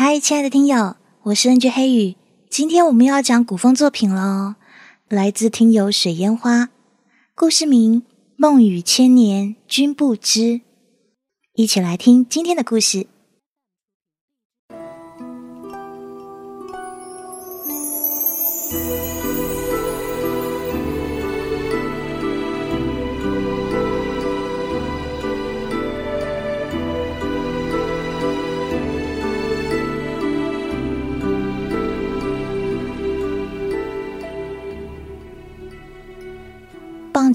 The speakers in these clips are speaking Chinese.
嗨，亲爱的听友，我是 NG 黑雨。今天我们又要讲古风作品喽，来自听友水烟花，故事名《梦雨千年君不知》，一起来听今天的故事。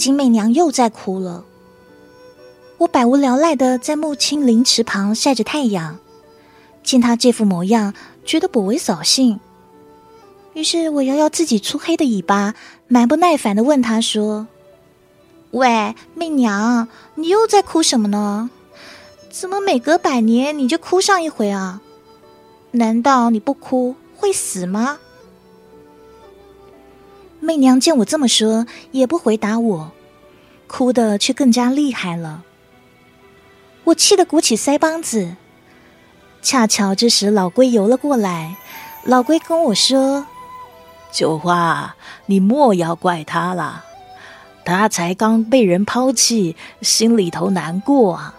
金媚娘又在哭了。我百无聊赖的在木青灵池旁晒着太阳，见她这副模样，觉得颇为扫兴。于是我摇摇自己粗黑的尾巴，蛮不耐烦的问她说：“喂，媚娘，你又在哭什么呢？怎么每隔百年你就哭上一回啊？难道你不哭会死吗？”媚娘见我这么说，也不回答我，哭的却更加厉害了。我气得鼓起腮帮子。恰巧这时老龟游了过来，老龟跟我说：“九花，你莫要怪他了，他才刚被人抛弃，心里头难过啊。”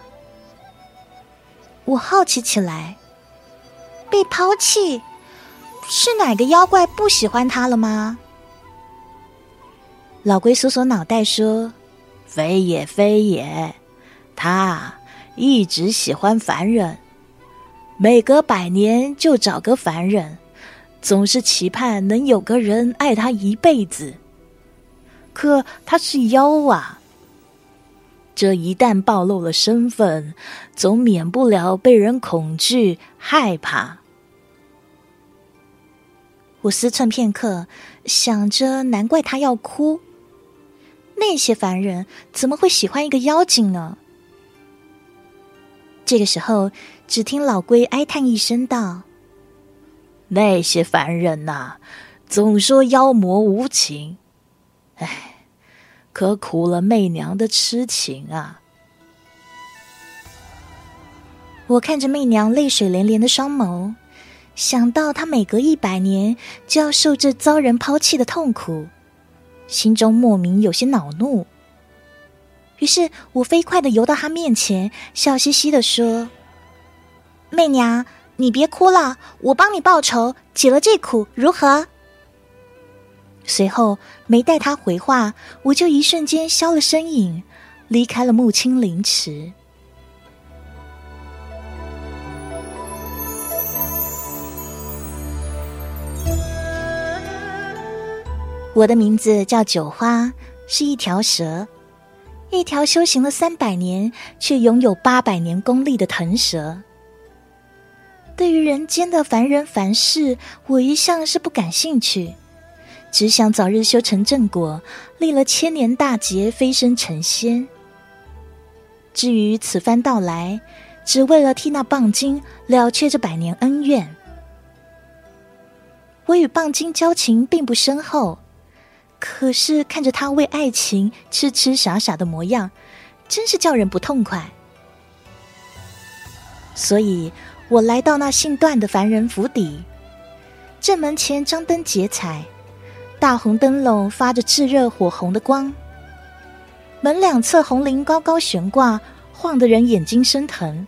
我好奇起来，被抛弃是哪个妖怪不喜欢他了吗？老龟缩缩脑袋说：“非也非也，他一直喜欢凡人，每隔百年就找个凡人，总是期盼能有个人爱他一辈子。可他是妖啊，这一旦暴露了身份，总免不了被人恐惧害怕。”我思忖片刻，想着难怪他要哭。那些凡人怎么会喜欢一个妖精呢？这个时候，只听老龟哀叹一声道：“那些凡人呐，总说妖魔无情，唉，可苦了媚娘的痴情啊！”我看着媚娘泪水连连的双眸，想到她每隔一百年就要受这遭人抛弃的痛苦。心中莫名有些恼怒，于是我飞快的游到他面前，笑嘻嘻的说：“媚娘，你别哭了，我帮你报仇，解了这苦，如何？”随后没待他回话，我就一瞬间消了身影，离开了木青灵池。我的名字叫九花，是一条蛇，一条修行了三百年却拥有八百年功力的腾蛇。对于人间的凡人凡事，我一向是不感兴趣，只想早日修成正果，立了千年大劫，飞升成仙。至于此番到来，只为了替那棒金了却这百年恩怨。我与棒金交情并不深厚。可是看着他为爱情痴痴傻傻的模样，真是叫人不痛快。所以我来到那姓段的凡人府邸，正门前张灯结彩，大红灯笼发着炙热火红的光，门两侧红绫高高悬挂，晃得人眼睛生疼。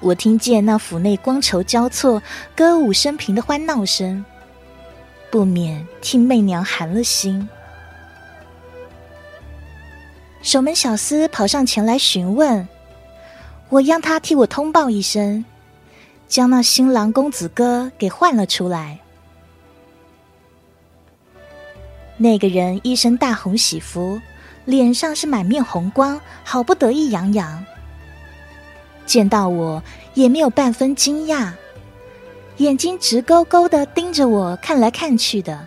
我听见那府内光筹交错、歌舞升平的欢闹声。不免替媚娘寒了心。守门小厮跑上前来询问，我让他替我通报一声，将那新郎公子哥给唤了出来。那个人一身大红喜服，脸上是满面红光，好不得意洋洋。见到我也没有半分惊讶。眼睛直勾勾的盯着我看来看去的。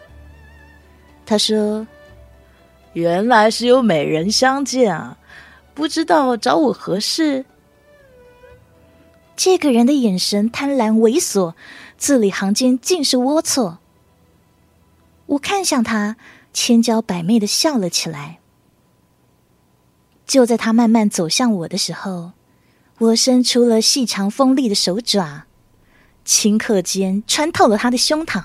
他说：“原来是有美人相见啊，不知道找我何事？”这个人的眼神贪婪猥琐，字里行间尽是龌龊。我看向他，千娇百媚的笑了起来。就在他慢慢走向我的时候，我伸出了细长锋利的手爪。顷刻间穿透了他的胸膛。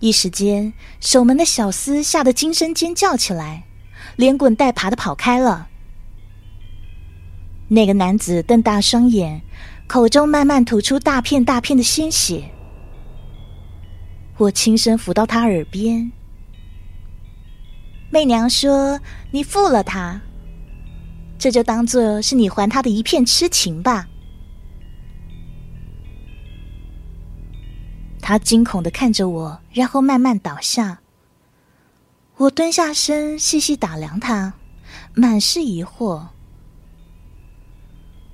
一时间，守门的小厮吓得惊声尖叫起来，连滚带爬的跑开了。那个男子瞪大双眼，口中慢慢吐出大片大片的鲜血。我轻声抚到他耳边：“媚娘说你负了他，这就当做是你还他的一片痴情吧。”他惊恐的看着我，然后慢慢倒下。我蹲下身，细细打量他，满是疑惑。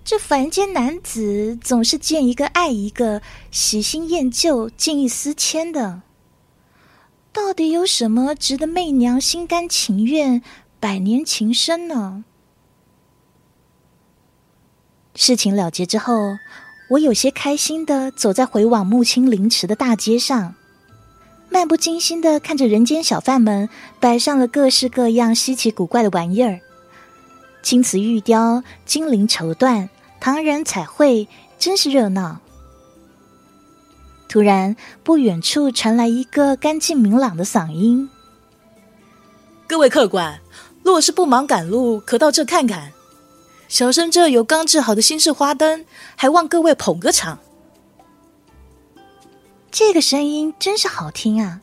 这凡间男子总是见一个爱一个，喜新厌旧，见异思迁的。到底有什么值得媚娘心甘情愿、百年情深呢？事情了结之后。我有些开心的走在回往木青灵池的大街上，漫不经心的看着人间小贩们摆上了各式各样稀奇古怪的玩意儿，青瓷玉雕、金陵绸缎、唐人彩绘，真是热闹。突然，不远处传来一个干净明朗的嗓音：“各位客官，若是不忙赶路，可到这看看。”小生这有刚制好的新式花灯，还望各位捧个场。这个声音真是好听啊！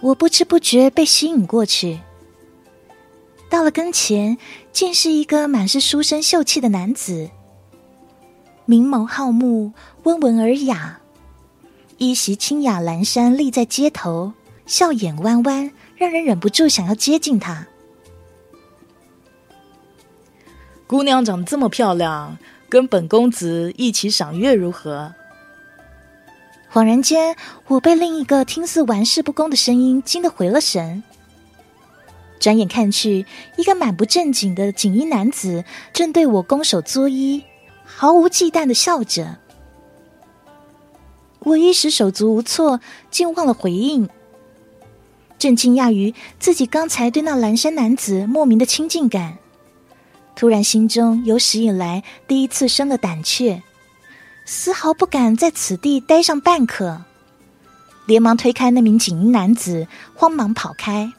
我不知不觉被吸引过去，到了跟前，竟是一个满是书生秀气的男子，明眸皓目，温文尔雅，一袭清雅蓝衫立在街头，笑眼弯弯，让人忍不住想要接近他。姑娘长得这么漂亮，跟本公子一起赏月如何？恍然间，我被另一个听似玩世不恭的声音惊得回了神。转眼看去，一个满不正经的锦衣男子正对我拱手作揖，毫无忌惮的笑着。我一时手足无措，竟忘了回应，正惊讶于自己刚才对那蓝衫男子莫名的亲近感。突然，心中有史以来第一次生了胆怯，丝毫不敢在此地待上半刻，连忙推开那名锦衣男子，慌忙跑开。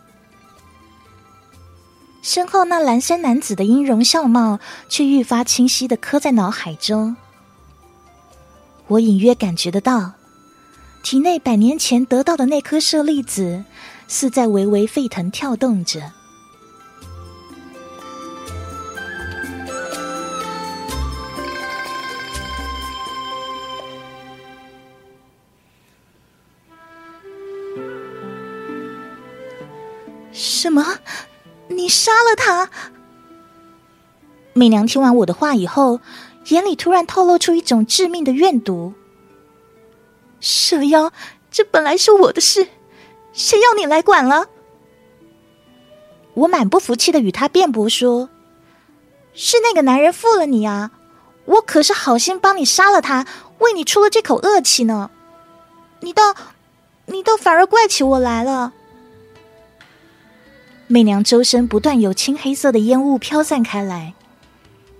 身后那蓝衫男子的音容笑貌却愈发清晰的刻在脑海中。我隐约感觉得到，体内百年前得到的那颗舍利子，似在微微沸腾跳动着。杀了他？媚娘听完我的话以后，眼里突然透露出一种致命的怨毒。蛇妖，这本来是我的事，谁要你来管了？我满不服气的与他辩驳说：“是那个男人负了你啊！我可是好心帮你杀了他，为你出了这口恶气呢。你倒，你倒反而怪起我来了。”媚娘周身不断有青黑色的烟雾飘散开来，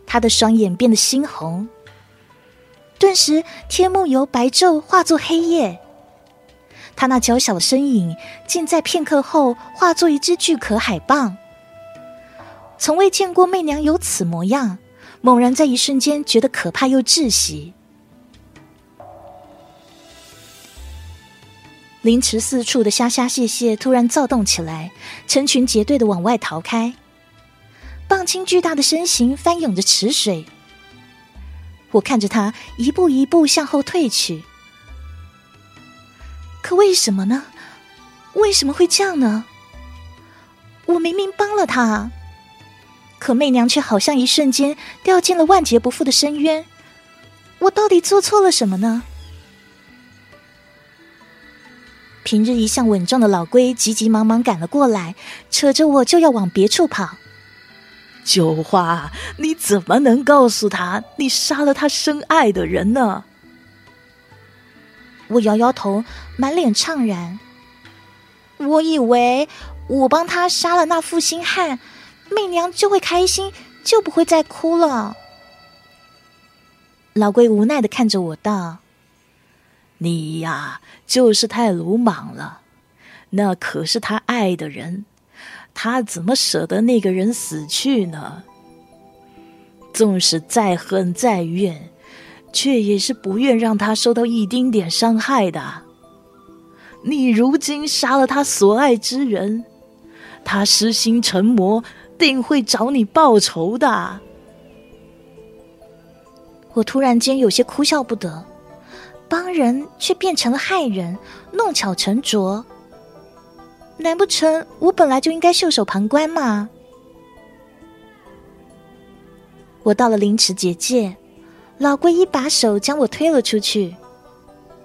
她的双眼变得猩红，顿时天幕由白昼化作黑夜。她那娇小的身影竟在片刻后化作一只巨壳海蚌。从未见过媚娘有此模样，猛然在一瞬间觉得可怕又窒息。凌池四处的虾虾蟹蟹突然躁动起来，成群结队的往外逃开。棒青巨大的身形翻涌着池水，我看着他一步一步向后退去。可为什么呢？为什么会这样呢？我明明帮了他，可媚娘却好像一瞬间掉进了万劫不复的深渊。我到底做错了什么呢？平日一向稳重的老龟急急忙忙赶了过来，扯着我就要往别处跑。九花，你怎么能告诉他你杀了他深爱的人呢？我摇摇头，满脸怅然。我以为我帮他杀了那负心汉，媚娘就会开心，就不会再哭了。老龟无奈的看着我道：“你呀，就是太鲁莽了。那可是他爱的人，他怎么舍得那个人死去呢？纵使再恨再怨，却也是不愿让他受到一丁点伤害的。你如今杀了他所爱之人，他失心成魔，定会找你报仇的。”我突然间有些哭笑不得，帮人却变成了害人，弄巧成拙。难不成我本来就应该袖手旁观吗？我到了凌迟结界，老龟一把手将我推了出去。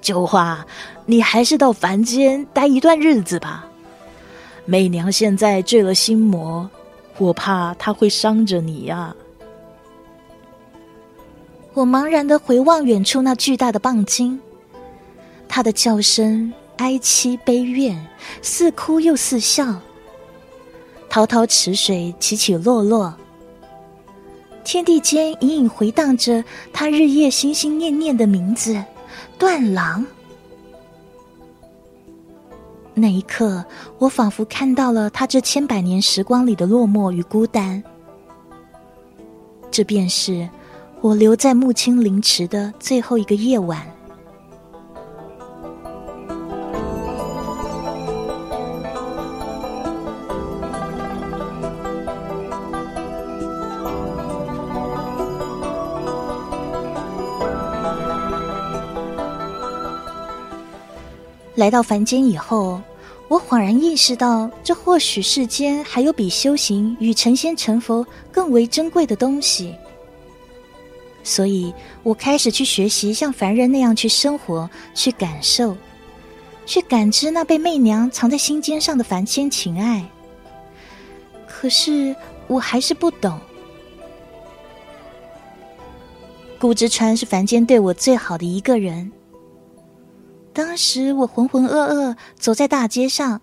九花，你还是到凡间待一段日子吧。媚娘现在坠了心魔，我怕她会伤着你呀。我茫然的回望远处那巨大的蚌精，它的叫声哀凄悲怨，似哭又似笑。滔滔池水起起落落，天地间隐隐回荡着他日夜心心念念的名字——断郎。那一刻，我仿佛看到了他这千百年时光里的落寞与孤单。这便是。我留在木青灵池的最后一个夜晚，来到凡间以后，我恍然意识到，这或许世间还有比修行与成仙成佛更为珍贵的东西。所以我开始去学习像凡人那样去生活，去感受，去感知那被媚娘藏在心尖上的凡间情爱。可是我还是不懂。顾之川是凡间对我最好的一个人。当时我浑浑噩噩走在大街上，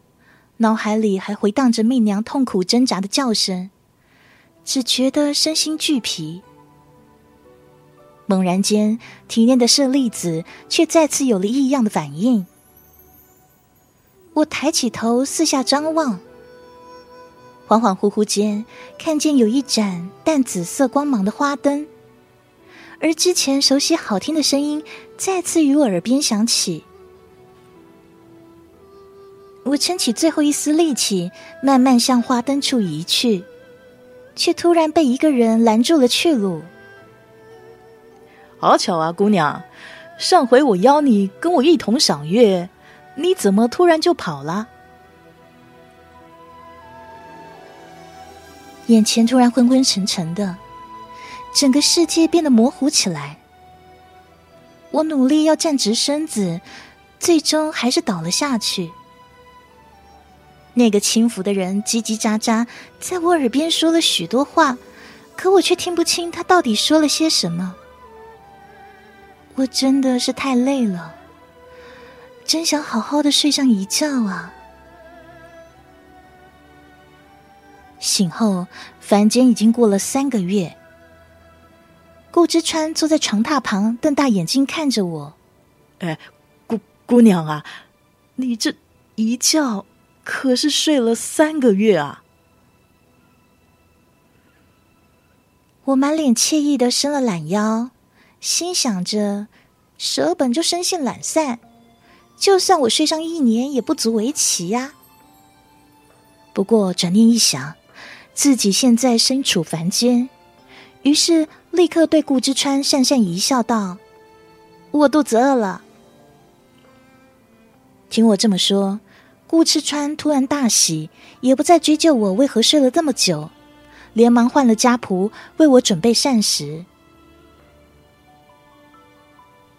脑海里还回荡着媚娘痛苦挣扎的叫声，只觉得身心俱疲。猛然间，体内的舍利子却再次有了异样的反应。我抬起头四下张望，恍恍惚惚间看见有一盏淡紫色光芒的花灯，而之前熟悉好听的声音再次于我耳边响起。我撑起最后一丝力气，慢慢向花灯处移去，却突然被一个人拦住了去路。好巧啊，姑娘！上回我邀你跟我一同赏月，你怎么突然就跑了？眼前突然昏昏沉沉的，整个世界变得模糊起来。我努力要站直身子，最终还是倒了下去。那个轻浮的人叽叽喳喳在我耳边说了许多话，可我却听不清他到底说了些什么。我真的是太累了，真想好好的睡上一觉啊！醒后，凡间已经过了三个月。顾之川坐在床榻旁，瞪大眼睛看着我：“哎，姑姑娘啊，你这一觉可是睡了三个月啊！”我满脸惬意的伸了懒腰。心想着，蛇本就生性懒散，就算我睡上一年也不足为奇呀。不过转念一想，自己现在身处凡间，于是立刻对顾之川讪讪一笑，道：“我肚子饿了。”听我这么说，顾之川突然大喜，也不再追究我为何睡了这么久，连忙换了家仆为我准备膳食。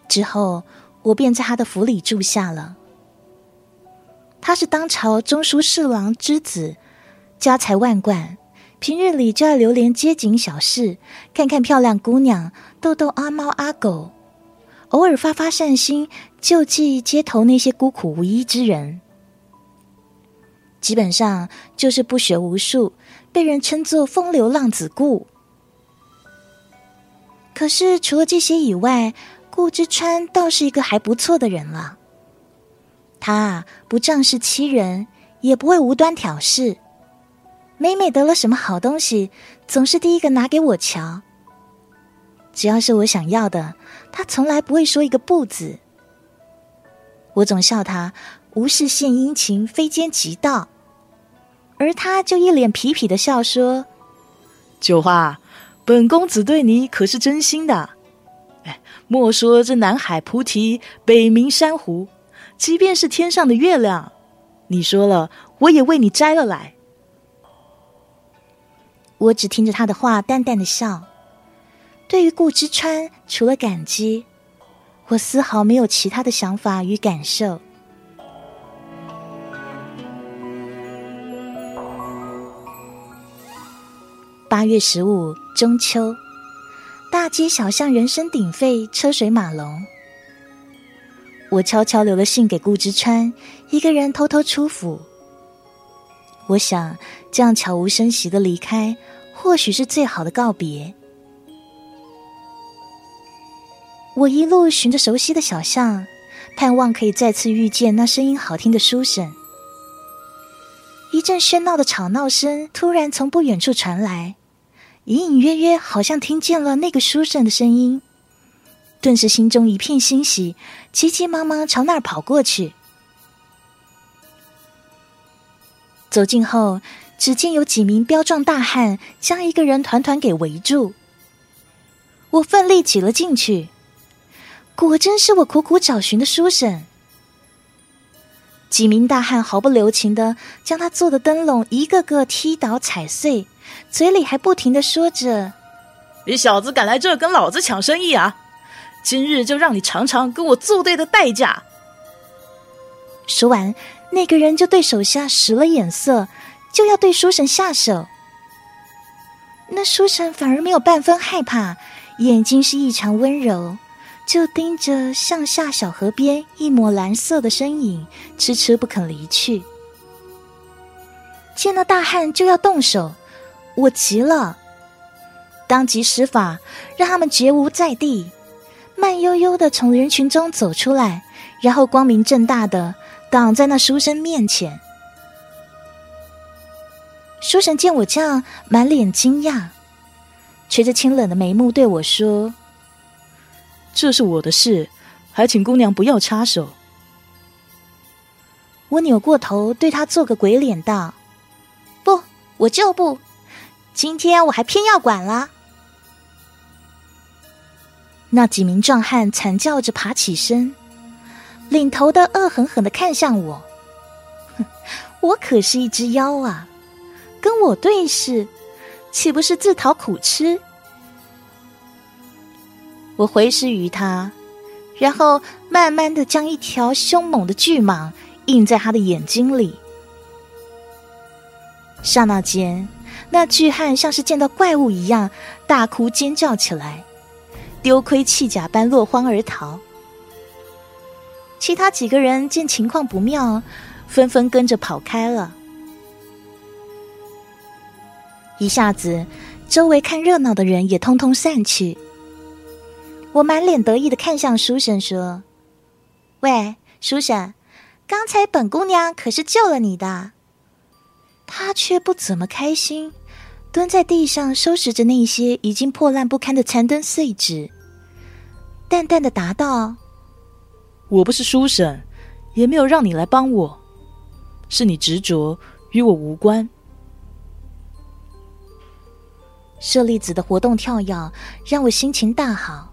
之后，我便在他的府里住下了。他是当朝中书侍郎之子，家财万贯，平日里就爱流连街景小事，看看漂亮姑娘，逗逗阿猫阿狗，偶尔发发善心，救济街头那些孤苦无依之人。基本上就是不学无术，被人称作风流浪子顾。可是除了这些以外，顾之川倒是一个还不错的人了。他不仗势欺人，也不会无端挑事。每每得了什么好东西，总是第一个拿给我瞧。只要是我想要的，他从来不会说一个不字。我总笑他无事献殷勤，非奸即盗，而他就一脸痞痞的笑说：“九花，本公子对你可是真心的。哎，莫说这南海菩提，北冥珊瑚，即便是天上的月亮，你说了，我也为你摘了来。”我只听着他的话，淡淡的笑。对于顾之川，除了感激，我丝毫没有其他的想法与感受。八月十五，中秋，大街小巷人声鼎沸，车水马龙。我悄悄留了信给顾之川，一个人偷偷出府。我想，这样悄无声息的离开，或许是最好的告别。我一路循着熟悉的小巷，盼望可以再次遇见那声音好听的书生。一阵喧闹的吵闹声突然从不远处传来，隐隐约约好像听见了那个书生的声音，顿时心中一片欣喜，急急忙忙朝那儿跑过去。走近后，只见有几名彪壮大汉将一个人团团给围住，我奋力挤了进去。果真是我苦苦找寻的书生。几名大汉毫不留情的将他做的灯笼一个个踢倒踩碎，嘴里还不停的说着：“你小子敢来这跟老子抢生意啊！今日就让你尝尝跟我作对的代价。”说完，那个人就对手下使了眼色，就要对书生下手。那书生反而没有半分害怕，眼睛是异常温柔。就盯着向下小河边一抹蓝色的身影，迟迟不肯离去。见到大汉就要动手，我急了，当即施法，让他们绝无在地，慢悠悠的从人群中走出来，然后光明正大的挡在那书生面前。书生见我这样，满脸惊讶，垂着清冷的眉目对我说。这是我的事，还请姑娘不要插手。我扭过头对他做个鬼脸，道：“不，我就不。今天我还偏要管了。”那几名壮汉惨叫着爬起身，领头的恶狠狠的看向我：“哼，我可是一只妖啊，跟我对视，岂不是自讨苦吃？”我回视于他，然后慢慢的将一条凶猛的巨蟒印在他的眼睛里。刹那间，那巨汉像是见到怪物一样，大哭尖叫起来，丢盔弃甲般落荒而逃。其他几个人见情况不妙，纷纷跟着跑开了。一下子，周围看热闹的人也通通散去。我满脸得意的看向书生说：“喂，书生，刚才本姑娘可是救了你的。”他却不怎么开心，蹲在地上收拾着那些已经破烂不堪的残灯碎纸，淡淡的答道：“我不是书生，也没有让你来帮我，是你执着，与我无关。”舍利子的活动跳跃让我心情大好。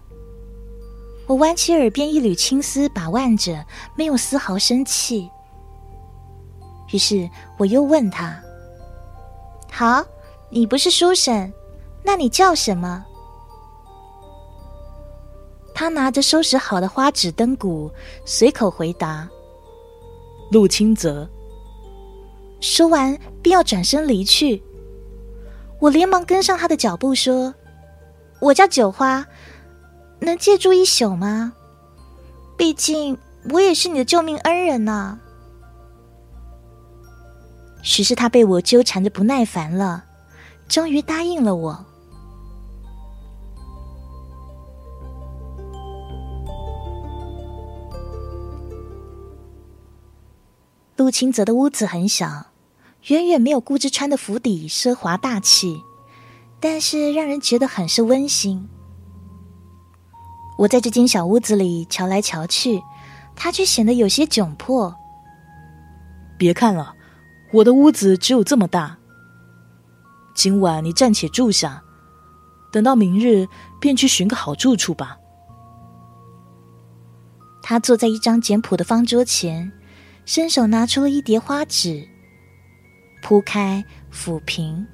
我弯起耳边一缕青丝，把玩着，没有丝毫生气。于是我又问他：“好，你不是书生，那你叫什么？”他拿着收拾好的花纸灯鼓，随口回答：“陆清泽。”说完，便要转身离去。我连忙跟上他的脚步，说：“我叫九花。”能借住一宿吗？毕竟我也是你的救命恩人呐。许是他被我纠缠的不耐烦了，终于答应了我。陆清泽的屋子很小远远没有顾之川的府邸奢华大气但是让人觉得很是温馨。我在这间小屋子里瞧来瞧去他却显得有些窘迫。别看了我的屋子只有这么大。今晚你暂且住下，等到明日便去寻个好住处吧。他坐在一张简朴的方桌前，伸手拿出了一叠花纸，铺开、抚平，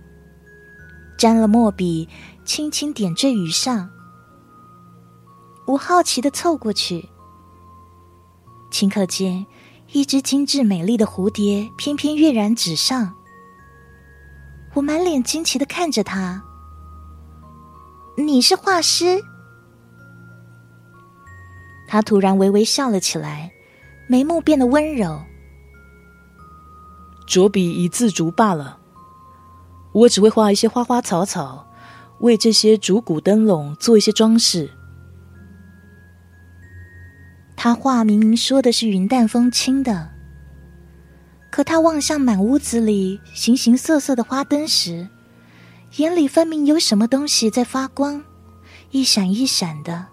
沾了墨笔，轻轻点缀于上。我好奇的凑过去，顷刻间，一只精致美丽的蝴蝶翩翩跃然纸上。我满脸惊奇的看着他，你是画师？他突然微微笑了起来，眉目变得温柔。着笔一字竹罢了，我只会画一些花花草草，为这些竹骨灯笼做一些装饰。他话明明说的是云淡风轻的，可他望向满屋子里形形色色的花灯时，眼里分明有什么东西在发光，一闪一闪的。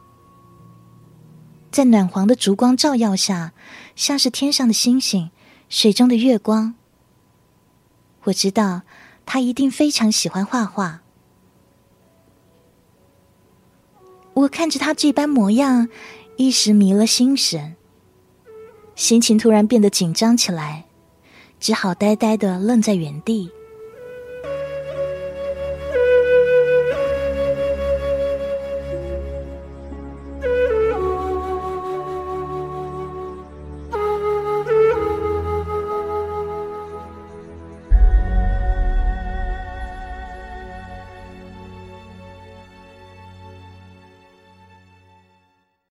在暖黄的烛光照耀下，像是天上的星星，水中的月光。我知道他一定非常喜欢画画。我看着他这般模样，一时迷了心神，心情突然变得紧张起来，只好呆呆的愣在原地。